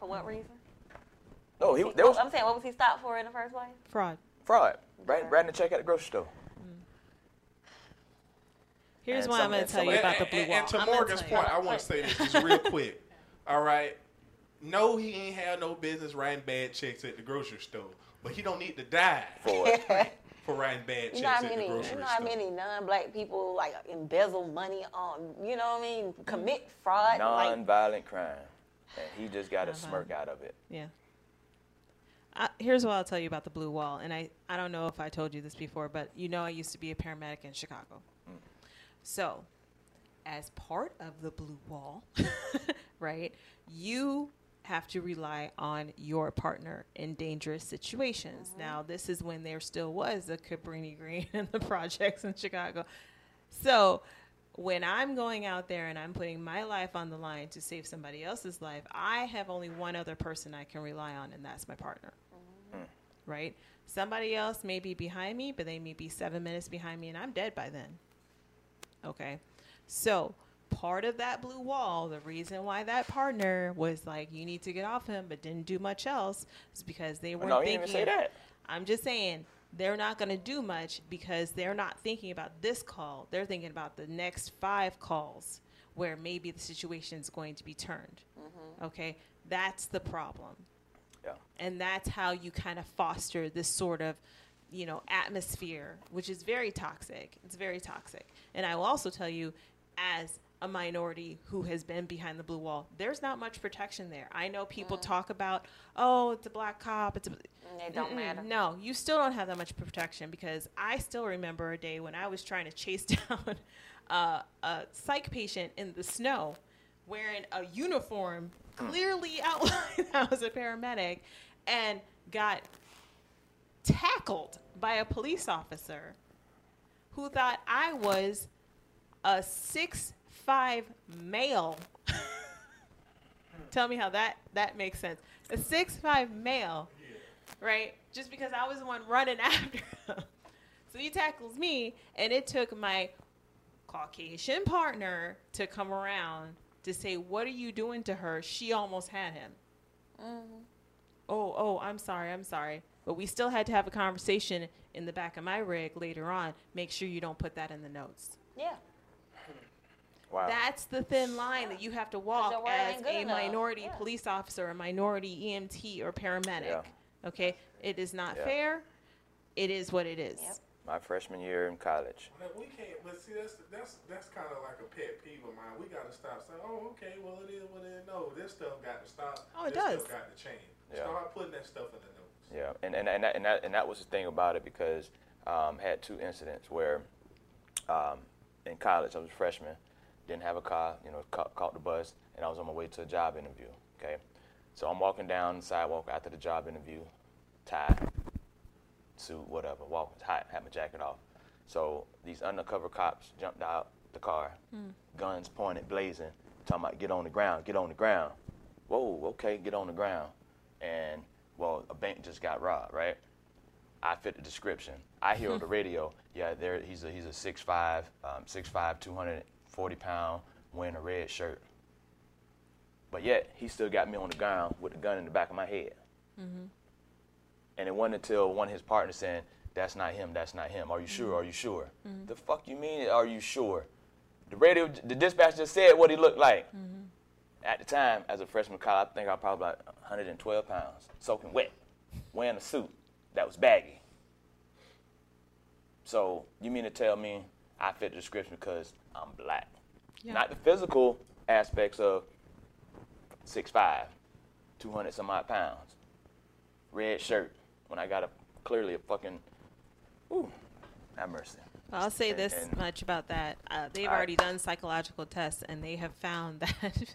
A: For what reason?
B: No, he
A: He-
B: there was
A: I'm saying, what was he stopped for in the first place?
D: Fraud.
B: fraud. Brad, Brad the check at the grocery store. Mm.
D: Here's
B: And
D: why I'm going to tell you
B: some-
D: about the blue
C: and-
D: wall.
C: and to
D: I'm
C: Morgan's point, I want to say this just real quick. All right. No, he ain't had no business writing bad checks at the grocery store, but he don't need to die
B: For it.
C: for writing bad checks
A: You know
C: at
A: many,
C: the grocery store.
A: you
C: grocery
A: know how many non-black people like embezzle money on, you know what I mean, commit fraud.
B: Non-violent crime, and he just got a smirk out of it.
D: Yeah. I, here's what I'll tell you about the blue wall, and I, I don't know if I told you this before, but you know I used to be a paramedic in Chicago. So, as part of the blue wall, right, you have to rely on your partner in dangerous situations. Uh-huh. Now, this is when there still was a Cabrini Green in the projects in Chicago. So, when I'm going out there and I'm putting my life on the line to save somebody else's life, I have only one other person I can rely on, and that's my partner. Right? Somebody else may be behind me, but they may be seven minutes behind me, and I'm dead by then. Okay. So, part of that blue wall, the reason why that partner was like, you need to get off him, but didn't do much else, is because they weren't
B: no,
D: thinking.
B: didn't even say that.
D: I'm just saying they're not going to do much because they're not thinking about this call. They're thinking about the next five calls where maybe the situation is going to be turned. Mm-hmm. Okay, that's the problem,
B: Yeah.
D: and that's how you kind of foster this sort of, you know, atmosphere, which is very toxic. It's very toxic, and I will also tell you, as a minority who has been behind the blue wall, there's not much protection there. I know people talk about, oh, it's a black cop, it's a
A: it don't
D: Mm-mm,
A: matter.
D: No, you still don't have that much protection because I still remember a day when I was trying to chase down uh, a psych patient in the snow wearing a uniform clearly outlined I was a paramedic and got tackled by a police officer who thought I was a six five male. Tell me how that that makes sense. A six five male, right? Just because I was the one running after him. So he tackles me, and it took my Caucasian partner to come around to say, "What are you doing to her? She almost had him." Oh, oh, I'm sorry, I'm sorry. But we still had to have a conversation in the back of my rig later on. Make sure you don't put that in the notes.
A: Yeah.
B: Wow.
D: That's the thin line that you have to walk as a
A: enough.
D: minority
A: Yeah.
D: police officer, a minority EMT or paramedic.
B: Yeah.
D: Okay, it is not
B: Yeah.
D: fair. It is what it is.
A: Yep.
B: My freshman year in college.
C: But we can't. But see, that's that's that's kind of like a pet peeve of mine. We got to stop saying, "Oh, okay, well it is what it is." No, this stuff got to stop.
D: Oh, it
C: this
D: does.
C: Stuff got to change.
B: Yeah.
C: Start putting that stuff in the notes.
B: Yeah, and and and that, and that, and that was the thing about it because um, had two incidents where um, in college I was a freshman, didn't have a car, you know, caught, caught the bus, and I was on my way to a job interview. Okay, so I'm walking down the sidewalk after the job interview, tie, suit, whatever, walk hot, had my jacket off. So these undercover cops jumped out the car, guns pointed, blazing, talking about get on the ground, get on the ground. Whoa, okay, get on the ground. And well, a bank just got robbed, right? I fit the description. I hear on the radio, yeah, there he's a he's a 6'5", um, 6'5", 240 pound, wearing a red shirt. But yet he still got me on the ground with a gun in the back of my head. And it wasn't until one of his partners saying, "That's not him. That's not him. Are you sure? Are you mm-hmm. sure?" Mm-hmm. The fuck you mean? Are you sure? The radio, the dispatch just said what he looked like. Mm-hmm. At the time, as a freshman college, I think I was probably about 112 pounds, soaking wet, wearing a suit that was baggy. So you mean to tell me I fit the description because I'm black?
D: Yeah.
B: Not the physical aspects of 6'5", 200 some odd pounds, red shirt. When I got a clearly a fucking, ooh, have mercy.
D: I'll say
B: And-
D: this
B: and-
D: much about that. Uh, they've
B: I-
D: already done psychological tests, and they have found that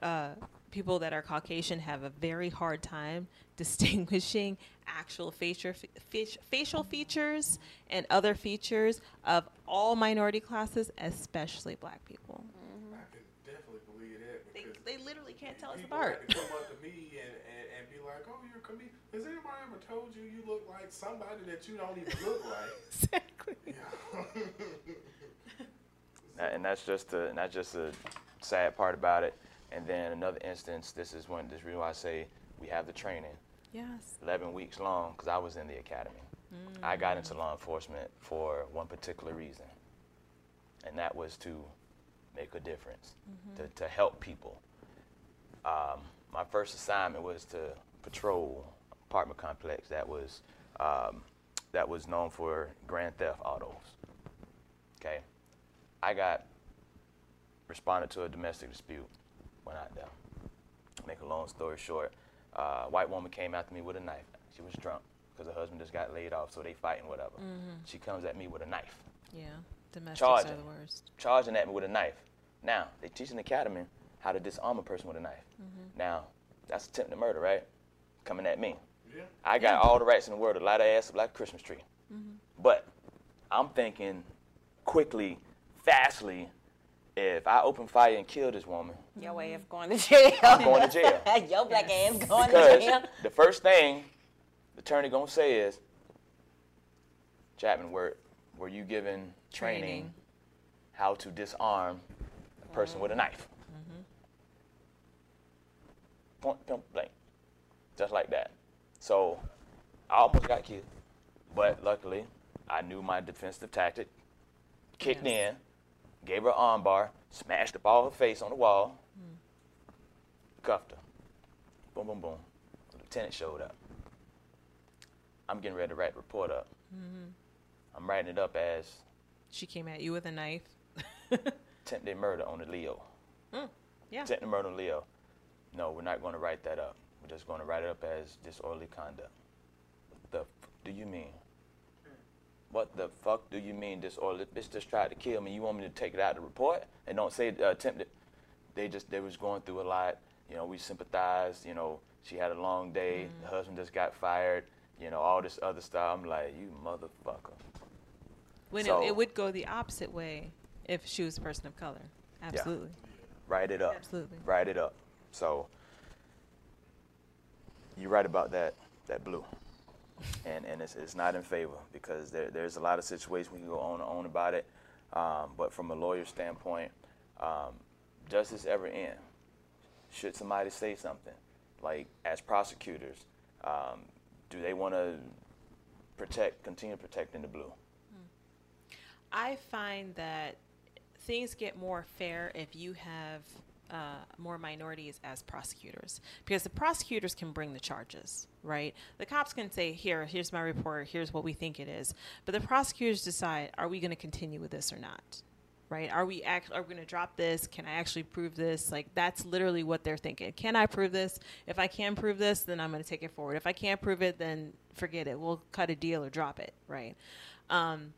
D: uh, people that are Caucasian have a very hard time distinguishing actual facial, fe- facial features and other features of all minority classes, especially black people.
C: I can definitely believe that
D: They, they literally can't tell us
C: people
D: apart.
C: had to come up to me and, and, and be like, "Oh, you're a comedian." Has anybody ever told you you look like somebody that you don't even look like?
D: exactly.
B: That- and that's just the and that's just the sad part about it. And then another instance, this is when this is reason why I say we have the training,
D: Yes.
B: 11 weeks long, because I was in the academy. I got into law enforcement for one particular reason, and that was to make a difference, to, to help people. Um, my first assignment was to patrol apartment complex that was um, that was known for grand theft autos. Okay, I got responded to a domestic dispute. Went out there. Make a long story short, uh, white woman came after me with a knife. She was drunk because her husband just got laid off, so they fighting whatever. She comes at me with a knife,
D: Yeah. Domestics
B: Charging.
D: are the worst.
B: charging at me with a knife. Now they teach the academy how to disarm a person with a knife. Now that's attempted murder, right? Coming at me.
C: Yeah.
B: I got all the rights in the world to light her ass up like a Christmas tree. Mm-hmm. But I'm thinking quickly, fastly, if I open fire and kill this woman,
A: Your ass going to jail.
B: I'm going to jail.
A: Your black ass going to
B: Because
A: jail.
B: the first thing the attorney gonna say is, Chapman, were, were you given training,
D: Training.
B: how to disarm a person with a knife? Mm-hmm. Mm-hmm. Point, point blank. Just like that. So I almost got killed. But luckily, I knew my defensive tactic, kicked
D: Yes.
B: in, gave her an arm bar, smashed up all her face on the wall, cuffed her. Boom, boom, boom. The lieutenant showed up. I'm getting ready to write the report up. Mm-hmm. I'm writing it up as
D: She came at you with a knife.
B: attempted murder on the Leo.
D: Mm, yeah.
B: Attempted murder on Leo. No, we're not going to write that up. We're just going to write it up as disorderly conduct. What the f- do you mean? What the fuck do you mean disorderly? Bitch just tried to kill me. You want me to take it out of the report and don't say uh, attempted? They just they was going through a lot. You know, we sympathized. You know, she had a long day. The husband just got fired. You know, all this other stuff. I'm like, you motherfucker.
D: When
B: So-
D: it, it would go the opposite way if she was a person of color. Absolutely.
B: Write it up.
D: Absolutely.
B: Write it up. So you're right about that that blue. And and it's, it's not in favor because there, there's a lot of situations we can go on and on about it. Um, but from a lawyer standpoint, um, does this ever end? Should somebody say something? Like as prosecutors, um, do they want to protect, continue protecting the blue?
D: I find that things get more fair if you have uh, more minorities as prosecutors because the prosecutors can bring the charges, right? The cops can say, "Here, here's my report. Here's what we think it is," but the prosecutors decide: Are we going to continue with this or not? Right? Are we act? Are we going to drop this? Can I actually prove this? Like that's literally what they're thinking. Can I prove this? If I can prove this, then I'm going to take it forward. If I can't prove it, then forget it. We'll cut a deal or drop it. Right? Um,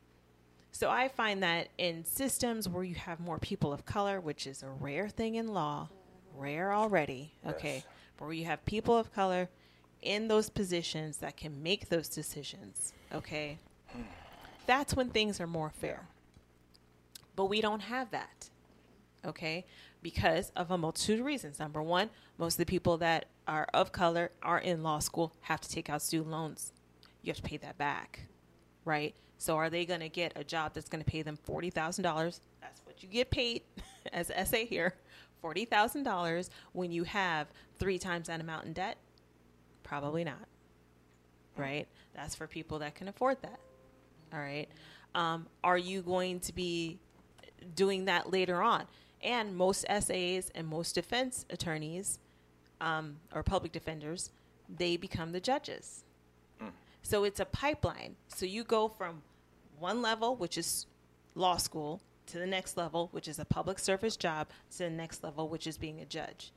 D: so I find that in systems where you have more people of color, which is a rare thing in law, rare already, okay,
B: Yes.
D: where you have people of color in those positions that can make those decisions, okay, that's when things are more fair. But we don't have that, okay, because of a multitude of reasons. Number one, most of the people that are of color are in law school have to take out student loans. You have to pay that back right? So are they going to get a job that's going to pay them forty thousand dollars? That's what you get paid as SA here, forty thousand dollars when you have three times that amount in debt. Probably not, right? That's for people that can afford that. All right. Um, are you going to be doing that later on? And most SAs and most defense attorneys um, or public defenders, they become the judges. So it's a pipeline. So you go from one level, which is law school, to the next level, which is a public service job, to the next level, which is being a judge.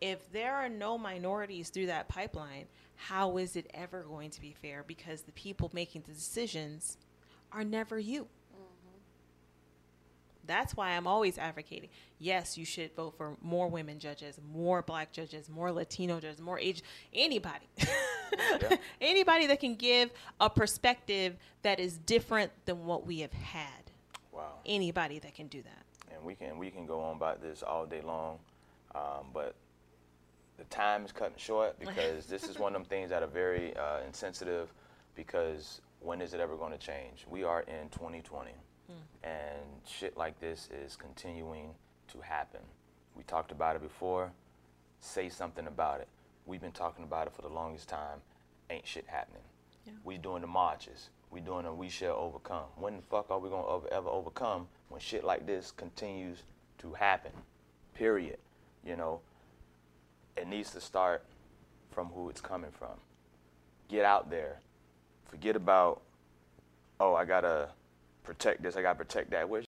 D: If there are no minorities through that pipeline, how is it ever going to be fair? Because the people making the decisions are never you. That's why I'm always advocating. Yes, you should vote for more women judges, more black judges, more Latino judges, more age anybody. anybody that can give a perspective that is different than what we have had.
B: Wow.
D: Anybody that can do that.
B: and we can we can go on about this all day long, um, but the time is cutting short because this is one of them things that are very uh, insensitive. Because when is it ever going to change? We are in 2020, and shit like this is continuing to happen. We talked about it before. Say something about it. We've been talking about it for the longest time. Ain't shit happening.
D: Yeah.
B: We doing the marches. We doing a we shall overcome. When the fuck are we gonna ever, ever overcome when shit like this continues to happen? Period. You know, it needs to start from who it's coming from. Get out there. Forget about, oh, I gotta protect this, I gotta protect that. Where's